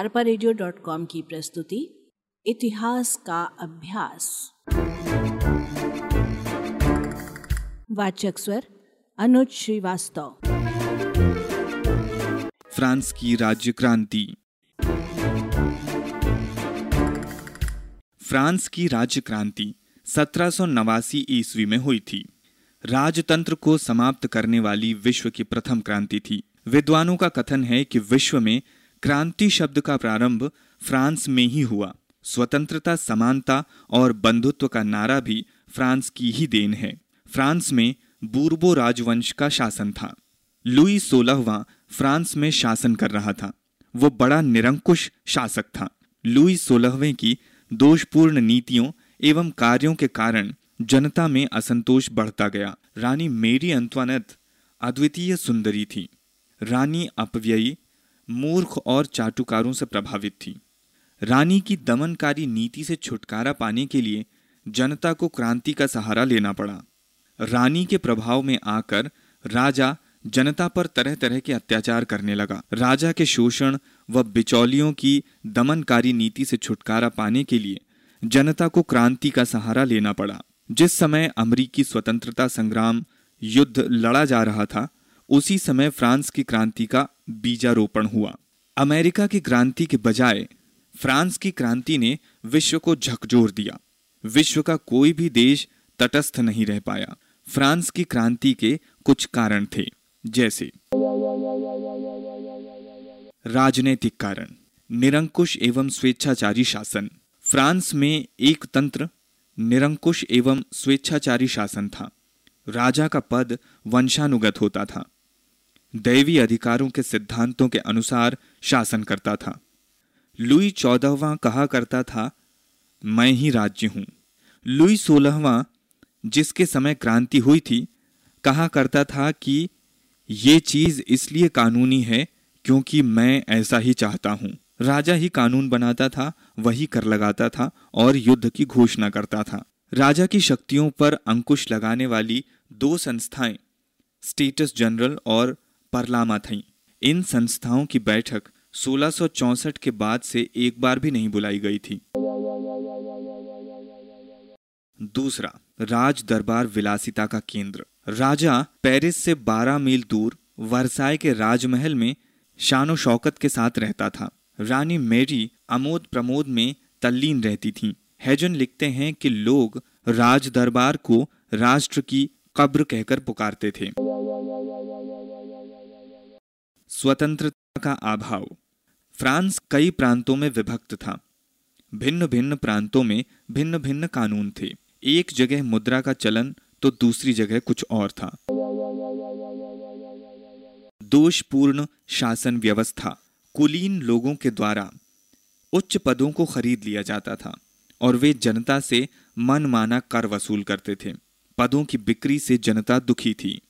अरपा की प्रस्तुति, इतिहास का अभ्यास। वाचक स्वर, अनुज श्रीवास्तव। फ्रांस की राज्य क्रांति। फ्रांस की राज्य क्रांति सत्रह सौ नवासी ईस्वी में हुई थी। राजतंत्र को समाप्त करने वाली विश्व की प्रथम क्रांति थी। विद्वानों का कथन है कि विश्व में क्रांति शब्द का प्रारंभ फ्रांस में ही हुआ। स्वतंत्रता, समानता और बंधुत्व का नारा भी फ्रांस की ही देन है। फ्रांस में बूर्बो राजवंश का शासन था। लुई सोलहवा फ्रांस में शासन कर रहा था। वो बड़ा निरंकुश शासक था। लुई सोलहवें की दोषपूर्ण नीतियों एवं कार्यों के कारण जनता में असंतोष बढ़ता गया। रानी मेरी अंतवानत अद्वितीय सुंदरी थी। रानी अपव्ययी मूर्ख और चाटुकारों से प्रभावित थी। रानी की दमनकारी नीति से छुटकारा पाने के लिए जनता को क्रांति का सहारा लेना पड़ा। रानी के प्रभाव में आकर राजा जनता पर तरह तरह के अत्याचार करने लगा। राजा के शोषण व बिचौलियों की दमनकारी नीति से छुटकारा पाने के लिए जनता को क्रांति का सहारा लेना पड़ा। जिस समय अमरीकी स्वतंत्रता संग्राम युद्ध लड़ा जा रहा था, उसी समय फ्रांस की क्रांति का बीजारोपण हुआ। अमेरिका की क्रांति के बजाय फ्रांस की क्रांति ने विश्व को झकझोर दिया। विश्व का कोई भी देश तटस्थ नहीं रह पाया। फ्रांस की क्रांति के कुछ कारण थे, जैसे राजनैतिक कारण, निरंकुश एवं स्वेच्छाचारी शासन। फ्रांस में एक तंत्र, निरंकुश एवं स्वेच्छाचारी शासन था। राजा का पद वंशानुगत होता था। दैवी अधिकारों के सिद्धांतों के अनुसार शासन करता था। लुई चौदहवा कहा करता था, मैं ही राज्य हूँ। लुई सोलहवा, जिसके समय क्रांति हुई थी, कहा करता था कि ये चीज़ इसलिए कानूनी है क्योंकि मैं ऐसा ही चाहता हूँ। राजा ही कानून बनाता था, वही कर लगाता था और युद्ध की घोषणा करता था। राजा की शक्तियों पर अंकुश लगाने वाली दो संस्थाएँ, स्टेटस जनरल और परलामा थीं इन संस्थाओं की बैठक 1664 के बाद से एक बार भी नहीं बुलाई गई थी। दूसरा, राज दरबार विलासिता का केंद्र। राजा पेरिस से 12 मील दूर वर्साय के राजमहल में शानो शौकत के साथ रहता था। रानी मेरी अमोद प्रमोद में तल्लीन रहती थीं। हैजन लिखते हैं कि लोग राज दरबार को राष्ट्र की कब्र कहकर पुकारते थे। स्वतंत्रता का अभाव। फ्रांस कई प्रांतों में विभक्त था। भिन्न भिन्न प्रांतों में भिन्न भिन्न कानून थे। एक जगह मुद्रा का चलन तो दूसरी जगह कुछ और था। दोषपूर्ण शासन व्यवस्था, कुलीन लोगों के द्वारा उच्च पदों को खरीद लिया जाता था और वे जनता से मनमाना कर वसूल करते थे। पदों की बिक्री से जनता दुखी थी।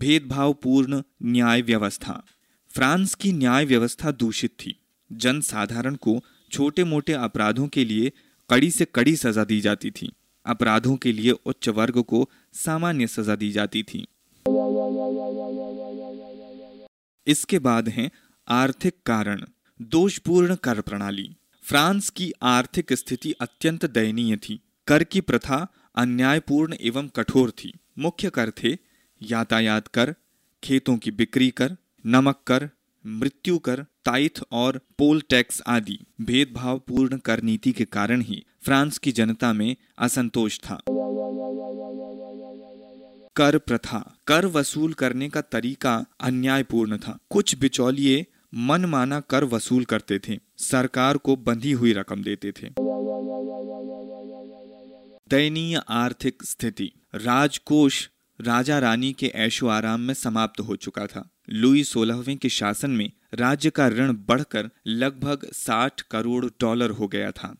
भेदभावपूर्ण न्याय व्यवस्था फ्रांस की न्याय व्यवस्था दूषित थी। जन साधारण को छोटे मोटे अपराधों के लिए कड़ी से कड़ी सजा दी जाती थी। अपराधों के लिए उच्च वर्ग को सामान्य सजा दी जाती थी। इसके बाद हैं आर्थिक कारण। दोषपूर्ण कर प्रणाली। फ्रांस की आर्थिक स्थिति अत्यंत दयनीय थी। कर की प्रथा अन्यायपूर्ण एवं कठोर थी। मुख्य कर थे यातायात कर, खेतों की बिक्री कर, नमक कर, मृत्यु कर, ताइथ और पोल टैक्स आदि। भेदभाव पूर्ण कर नीति के कारण ही फ्रांस की जनता में असंतोष था। कर प्रथा। कर वसूल करने का तरीका अन्यायपूर्ण था। कुछ बिचौलिए मनमाना कर वसूल करते थे। सरकार को बंधी हुई रकम देते थे। दयनीय आर्थिक स्थिति। राजकोष राजा रानी के ऐशो आराम में समाप्त हो चुका था। लुई सोलहवें के शासन में राज्य का ऋण बढ़कर लगभग 60 करोड़ डॉलर हो गया था।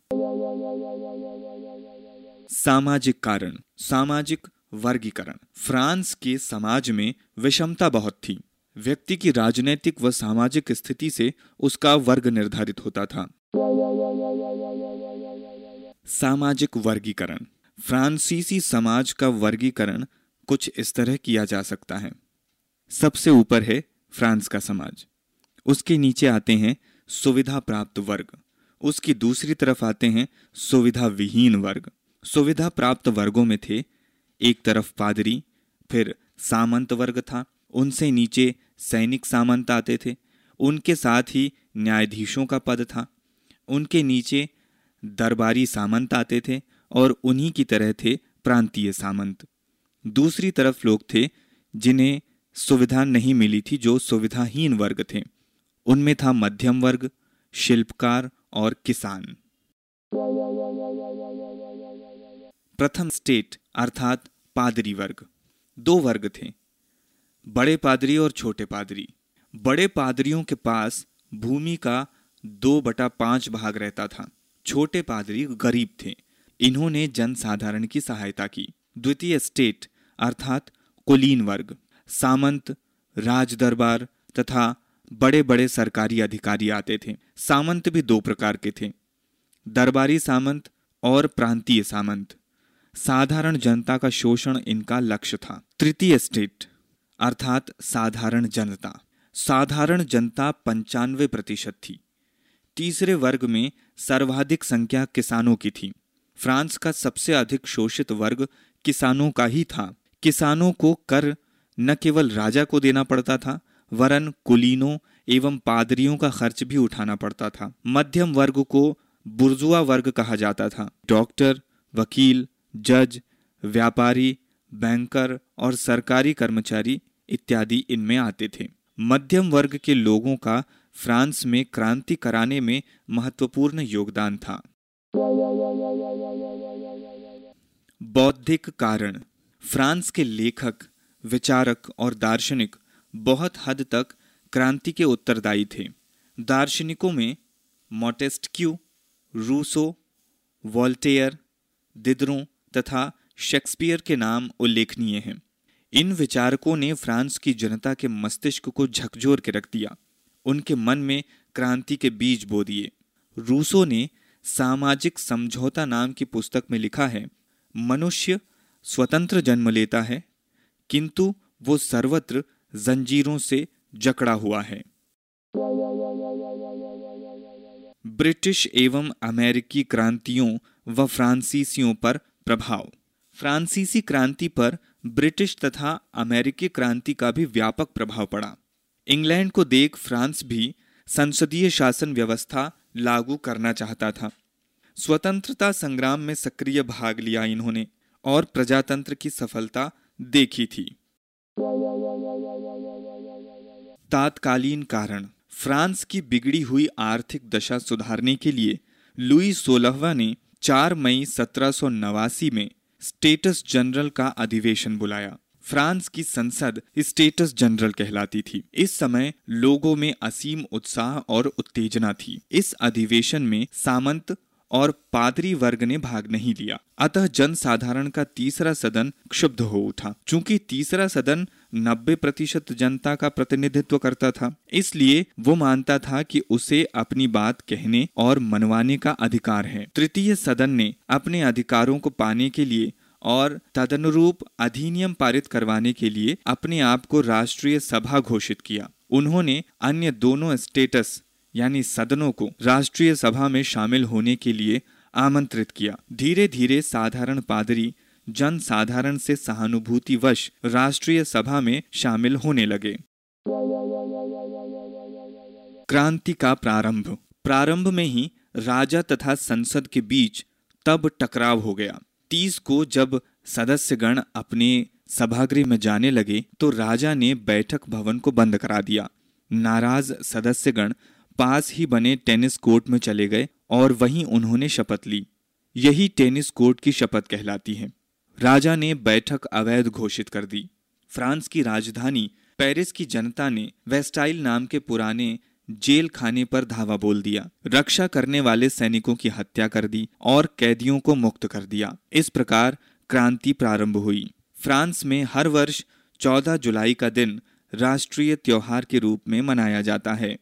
सामाजिक कारण, सामाजिक वर्गीकरण। फ्रांस के समाज में विषमता बहुत थी। व्यक्ति की राजनीतिक व सामाजिक स्थिति से उसका वर्ग निर्धारित होता था। सामाजिक वर्गीकरण। फ्रांसीसी समाज का वर्गीकरण कुछ इस तरह किया जा सकता है। सबसे ऊपर है फ्रांस का समाज। उसके नीचे आते हैं सुविधा प्राप्त वर्ग। उसकी दूसरी तरफ़ आते हैं सुविधा विहीन वर्ग। सुविधा प्राप्त वर्गों में थे एक तरफ़ पादरी, फिर सामंत वर्ग था। उनसे नीचे सैनिक सामंत आते थे। उनके साथ ही न्यायाधीशों का पद था। उनके नीचे दरबारी सामंत आते थे और उन्हीं की तरह थे प्रांतीय सामंत। दूसरी तरफ़ लोग थे जिन्हें सुविधा नहीं मिली थी, जो सुविधाहीन वर्ग थे। उनमें था मध्यम वर्ग, शिल्पकार और किसान। प्रथम स्टेट अर्थात पादरी वर्ग। दो वर्ग थे, बड़े पादरी और छोटे पादरी। बड़े पादरियों के पास भूमि का दो बटा पाँच भाग रहता था। छोटे पादरी गरीब थे। इन्होंने जनसाधारण की सहायता की। द्वितीय स्टेट अर्थात कुलीन वर्ग, सामंत राज दरबार तथा बड़े बड़े सरकारी अधिकारी आते थे। सामंत भी दो प्रकार के थे। दरबारी सामंत और प्रांतीय सामंत। साधारण जनता का शोषण इनका लक्ष्य था। तृतीय स्टेट, अर्थात साधारण जनता। साधारण जनता पंचानवे प्रतिशत थी। तीसरे वर्ग में सर्वाधिक संख्या किसानों की थी। फ्रांस का सबसे अधिक शोषित वर्ग किसानों का ही था। किसानों को कर न केवल राजा को देना पड़ता था, वरन कुलीनों एवं पादरियों का खर्च भी उठाना पड़ता था। मध्यम वर्ग को बुर्जुआ वर्ग कहा जाता था। डॉक्टर, वकील, जज, व्यापारी, बैंकर और सरकारी कर्मचारी इत्यादि इनमें आते थे। मध्यम वर्ग के लोगों का फ्रांस में क्रांति कराने में महत्वपूर्ण योगदान था। बौद्धिक कारण फ्रांस के लेखक, विचारक और दार्शनिक बहुत हद तक क्रांति के उत्तरदायी थे। दार्शनिकों में मोटेस्क्यू रूसो, वॉल्टेयर, दिदरों तथा शेक्सपियर के नाम उल्लेखनीय हैं। इन विचारकों ने फ्रांस की जनता के मस्तिष्क को झकझोर के रख दिया। उनके मन में क्रांति के बीज बो दिए। रूसो ने सामाजिक समझौता नाम की पुस्तक में लिखा है, मनुष्य स्वतंत्र जन्म लेता है, किंतु वो सर्वत्र जंजीरों से जकड़ा हुआ है। ब्रिटिश एवं अमेरिकी क्रांतियों व फ्रांसीसियों पर प्रभाव। फ्रांसीसी क्रांति पर ब्रिटिश तथा अमेरिकी क्रांति का भी व्यापक प्रभाव पड़ा। इंग्लैंड को देख फ्रांस भी संसदीय शासन व्यवस्था लागू करना चाहता था। स्वतंत्रता संग्राम में सक्रिय भाग लिया इन्होंने। और प्रजातंत्र की सफलता देखी थी। तात्कालीन कारण, फ्रांस की बिगड़ी हुई आर्थिक दशा सुधारने के लिए लुई सोलहवा ने 4 मई सत्रह में स्टेटस जनरल का अधिवेशन बुलाया। फ्रांस की संसद स्टेटस जनरल कहलाती थी। इस समय लोगों में असीम उत्साह और उत्तेजना थी। इस अधिवेशन में सामंत और पादरी वर्ग ने भाग नहीं लिया। अतः जनसाधारण का तीसरा सदन क्षुब्ध हो उठा। चूँकि तीसरा सदन नब्बे प्रतिशत जनता का प्रतिनिधित्व करता था, इसलिए वो मानता था कि उसे अपनी बात कहने और मनवाने का अधिकार है। तृतीय सदन ने अपने अधिकारों को पाने के लिए और तदनुरूप अधिनियम पारित करवाने के लिए अपने आप को राष्ट्रीय सभा घोषित किया। उन्होंने अन्य दोनों स्टेटस यानी सदनों को राष्ट्रीय सभा में शामिल होने के लिए आमंत्रित किया। धीरे धीरे साधारण पादरी जन साधारण से सहानुभूतिवश राष्ट्रीय सभा में शामिल होने लगे। क्रांति का प्रारंभ। प्रारंभ में ही राजा तथा संसद के बीच तब टकराव हो गया। तीस को जब सदस्यगण अपने सभागृह में जाने लगे तो राजा ने बैठक भवन को बंद करा दिया। नाराज़ सदस्यगण पास ही बने टेनिस कोर्ट में चले गए और वहीं उन्होंने शपथ ली। यही टेनिस कोर्ट की शपथ कहलाती है। राजा ने बैठक अवैध घोषित कर दी। फ्रांस की राजधानी पेरिस की जनता ने वेस्टाइल नाम के पुराने जेल खाने पर धावा बोल दिया। रक्षा करने वाले सैनिकों की हत्या कर दी और कैदियों को मुक्त कर दिया। इस प्रकार क्रांति प्रारंभ हुई। फ्रांस में हर वर्ष 14 जुलाई का दिन राष्ट्रीय त्योहार के रूप में मनाया जाता है।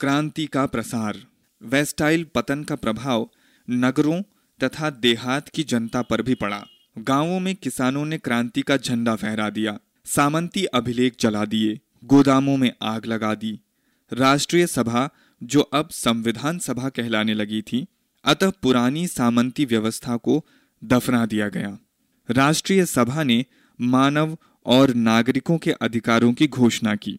क्रांति का प्रसार, वेस्टाइल पतन का प्रभाव नगरों तथा देहात की जनता पर भी पड़ा। गाँवों में किसानों ने क्रांति का झंडा फहरा दिया। सामंती अभिलेख जला दिए। गोदामों में आग लगा दी। राष्ट्रीय सभा, जो अब संविधान सभा कहलाने लगी थी, अतः पुरानी सामंती व्यवस्था को दफना दिया गया। राष्ट्रीय सभा ने मानव और नागरिकों के अधिकारों की घोषणा की।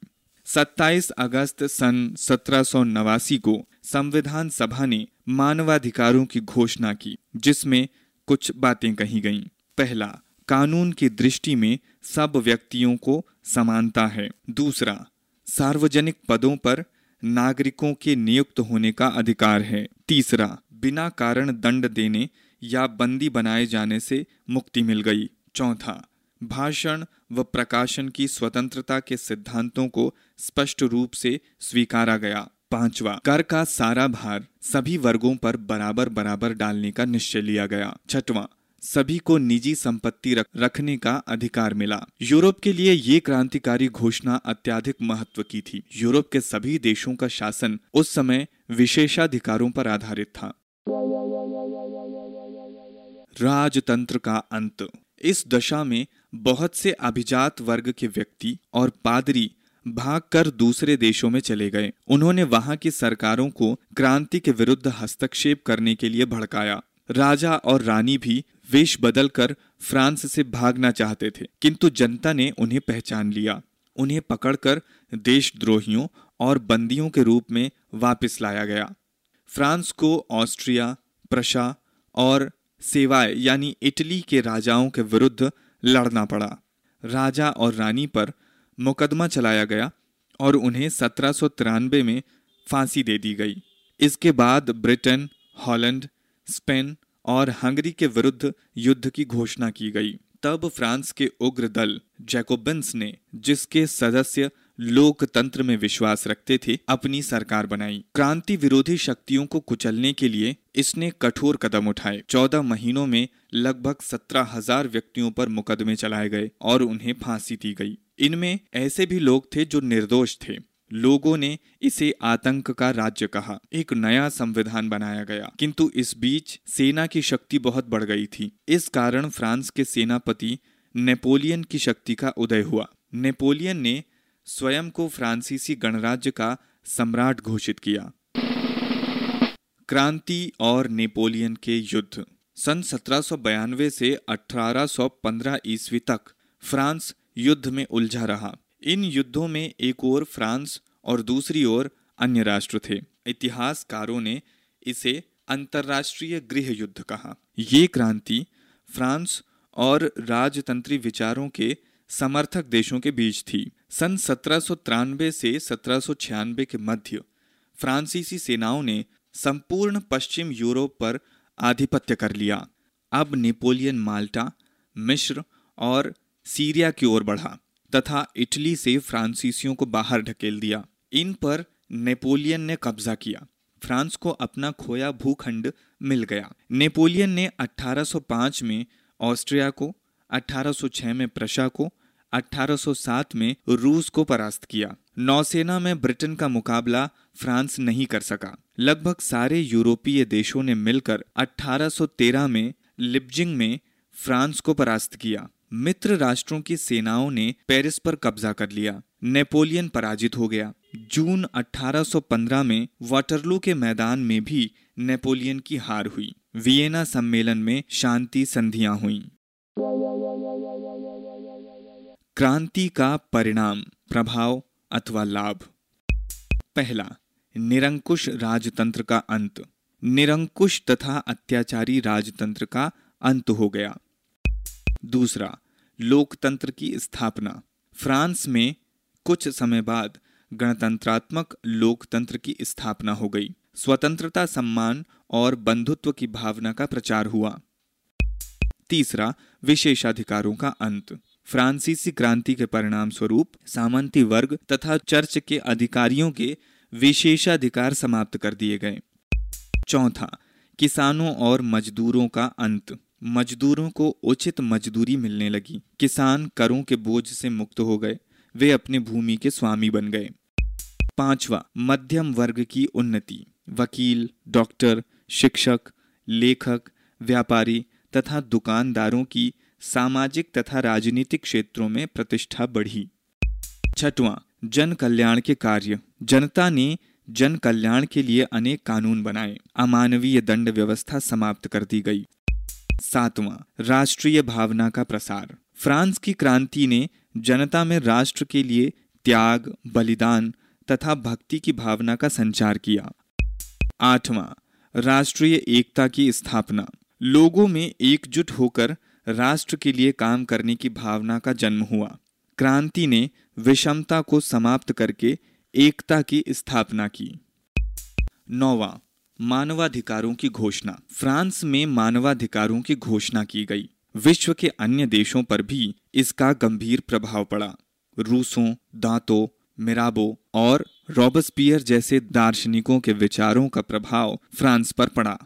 27 अगस्त सन सत्रह सौ नवासी को संविधान सभा ने मानवाधिकारों की घोषणा की, जिसमें कुछ बातें कही गईं। पहला, कानून की दृष्टि में सब व्यक्तियों को समानता है। दूसरा, सार्वजनिक पदों पर नागरिकों के नियुक्त होने का अधिकार है। तीसरा, बिना कारण दंड देने या बंदी बनाए जाने से मुक्ति मिल गई। चौथा भाषण व प्रकाशन की स्वतंत्रता के सिद्धांतों को स्पष्ट रूप से स्वीकारा गया। पांचवा कर का सारा भार सभी वर्गों पर बराबर बराबर डालने का निश्चय लिया गया। छठवां सभी को निजी संपत्ति रख, रखने का अधिकार मिला। यूरोप के लिए ये क्रांतिकारी घोषणा अत्याधिक महत्व की थी। यूरोप के सभी देशों का शासन उस समय विशेषाधिकारों पर आधारित था। राजतंत्र का अंत। इस दशा में बहुत से अभिजात वर्ग के व्यक्ति और पादरी भागकर दूसरे देशों में चले गए। उन्होंने वहाँ की सरकारों को क्रांति के विरुद्ध हस्तक्षेप करने के लिए भड़काया। राजा और रानी भी वेश बदलकर फ्रांस से भागना चाहते थे, किंतु जनता ने उन्हें पहचान लिया। उन्हें पकड़कर देशद्रोहियों और बंदियों के रूप में वापस लाया गया। फ्रांस को ऑस्ट्रिया, प्रशा और सेवाए यानी इटली के राजाओं के विरुद्ध लड़ना पड़ा। राजा और रानी पर मुकदमा चलाया गया और उन्हें सत्रह में फांसी दे दी गई। इसके बाद ब्रिटेन, हॉलैंड, स्पेन और हंगरी के विरुद्ध युद्ध की घोषणा की गई। तब फ्रांस के उग्र दल जैकोबिन्स ने, जिसके सदस्य लोकतंत्र में विश्वास रखते थे, अपनी सरकार बनाई। क्रांति विरोधी शक्तियों को कुचलने के लिए इसने कठोर कदम उठाए। चौदह महीनों में लगभग सत्रह हज़ार व्यक्तियों पर मुकदमे चलाए गए और उन्हें फांसी दी गई। इनमें ऐसे भी लोग थे जो निर्दोष थे। लोगों ने इसे आतंक का राज्य कहा। एक नया संविधान बनाया गया। किंतु इस बीच सेना की शक्ति बहुत बढ़ गई थी। इस कारण फ्रांस के सेनापति नेपोलियन की शक्ति का उदय हुआ। नेपोलियन ने स्वयं को फ्रांसीसी गणराज्य का सम्राट घोषित किया। क्रांति और नेपोलियन के युद्ध। सन सत्रह से 1815 ईस्वी तक फ्रांस युद्ध में उलझा रहा। इन युद्धों में एक ओर फ्रांस और दूसरी ओर अन्य राष्ट्र थे। इतिहासकारों ने इसे अंतर्राष्ट्रीय गृह युद्ध कहा। ये क्रांति फ्रांस और राजतंत्री विचारों के समर्थक देशों के बीच थी। सन सत्रह से सत्रह के मध्य, फ्रांसीसी सेनाओं ने संपूर्ण पश्चिम यूरोप पर आधिपत्य कर लिया। अब नेपोलियन माल्टा मिश्र और सीरिया की ओर बढ़ा तथा इटली से फ्रांसीसियों को बाहर ढकेल दिया। इन पर नेपोलियन ने कब्जा किया। फ्रांस को अपना खोया भूखंड मिल गया। नेपोलियन ने 1805 में ऑस्ट्रिया को 1806 में प्रशा को 1807 में रूस को परास्त किया। नौसेना में ब्रिटेन का मुकाबला फ्रांस नहीं कर सका। लगभग सारे यूरोपीय देशों ने मिलकर 1813 में लिपजिंग में फ्रांस को परास्त किया। मित्र राष्ट्रों की सेनाओं ने पेरिस पर कब्जा कर लिया। नेपोलियन पराजित हो गया। जून 1815 में वाटरलू के मैदान में भी नेपोलियन की हार हुई। वियना सम्मेलन में शांति संधियाँ हुई। क्रांति का परिणाम, प्रभाव अथवा लाभ? पहला, निरंकुश राजतंत्र का अंत। निरंकुश तथा अत्याचारी राजतंत्र का अंत हो गया। दूसरा, लोकतंत्र की स्थापना। फ्रांस में कुछ समय बाद गणतंत्रात्मक लोकतंत्र की स्थापना हो गई। स्वतंत्रता सम्मान और बंधुत्व की भावना का प्रचार हुआ। तीसरा, विशेषाधिकारों का अंत। फ्रांसीसी क्रांति के परिणाम स्वरूप सामंती वर्ग तथा चर्च के अधिकारियों के विशेषाधिकार समाप्त कर दिए गए। चौथा, किसानों और मजदूरों का अंत। मजदूरों को उचित मजदूरी मिलने लगी। किसान करों के बोझ से मुक्त हो गए। वे अपने भूमि के स्वामी बन गए। पांचवा, मध्यम वर्ग की उन्नति। वकील, डॉक्टर, शिक्षक, लेखक, व्यापारी तथा दुकानदारों की सामाजिक तथा राजनीतिक क्षेत्रों में प्रतिष्ठा बढ़ी। छठवां जन कल्याण के कार्य। जनता ने जन कल्याण के लिए अनेक कानून बनाए। अमानवीय दंड व्यवस्था समाप्त कर दी गई। सातवां, राष्ट्रीय भावना का प्रसार। फ्रांस की क्रांति ने जनता में राष्ट्र के लिए त्याग, बलिदान तथा भक्ति की भावना का संचार किया। आठवां, राष्ट्रीय एकता की स्थापना। लोगों में एकजुट होकर राष्ट्र के लिए काम करने की भावना का जन्म हुआ। क्रांति ने विषमता को समाप्त करके एकता की स्थापना की। नौवा, मानवाधिकारों की घोषणा। फ्रांस में मानवाधिकारों की घोषणा की गई। विश्व के अन्य देशों पर भी इसका गंभीर प्रभाव पड़ा। रूसों, दांतों, मिराबो और रॉबस्पियर जैसे दार्शनिकों के विचारों का प्रभाव फ्रांस पर पड़ा।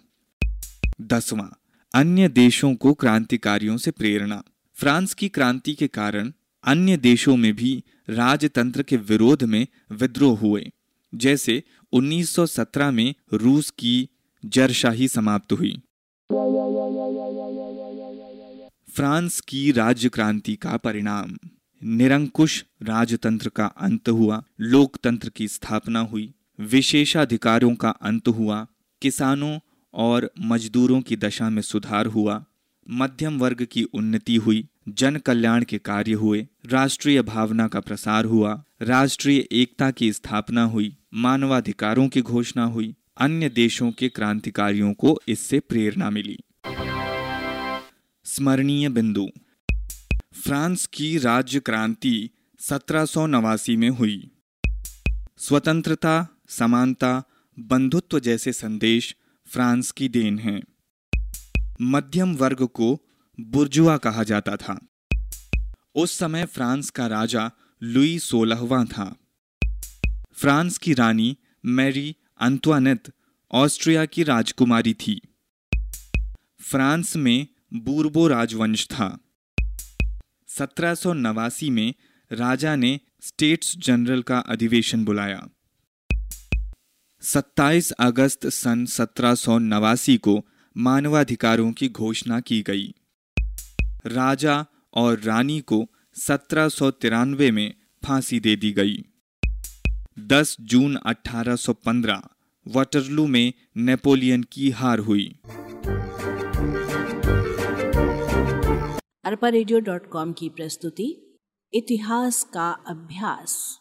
दसवां अन्य देशों को क्रांतिकारियों से प्रेरणा। फ्रांस की क्रांति के कारण अन्य देशों में भी राजतंत्र के विरोध में विद्रोह हुए। जैसे 1917 में रूस की जरशाही समाप्त हुई। फ्रांस की राज्य क्रांति का परिणाम। निरंकुश राजतंत्र का अंत हुआ, लोकतंत्र की स्थापना हुई, विशेषाधिकारों का अंत हुआ, किसानों और मजदूरों की दशा में सुधार हुआ। मध्यम वर्ग की उन्नति हुई। जन कल्याण के कार्य हुए। राष्ट्रीय भावना का प्रसार हुआ। राष्ट्रीय एकता की स्थापना हुई। मानवाधिकारों की घोषणा हुई। अन्य देशों के क्रांतिकारियों को इससे प्रेरणा मिली। स्मरणीय बिंदु। फ्रांस की राज्य क्रांति सत्रह सौ नवासी में हुई। स्वतंत्रता, समानता, बंधुत्व जैसे संदेश फ्रांस की देन है। मध्यम वर्ग को बुर्जुआ कहा जाता था। उस समय फ्रांस का राजा लुई सोलहवा था। फ्रांस की रानी मैरी अंतवानेत ऑस्ट्रिया की राजकुमारी थी। फ्रांस में बूरबो राजवंश था। सत्रह में राजा ने स्टेट्स जनरल का अधिवेशन बुलाया। 27 अगस्त सन सत्रह सौ नवासी को मानवाधिकारों की घोषणा की गई। राजा और रानी को सत्रह में फांसी दे दी गई। 10 जून 1815 वाटरलू में नेपोलियन की हार हुई। अरपा की प्रस्तुति, इतिहास का अभ्यास।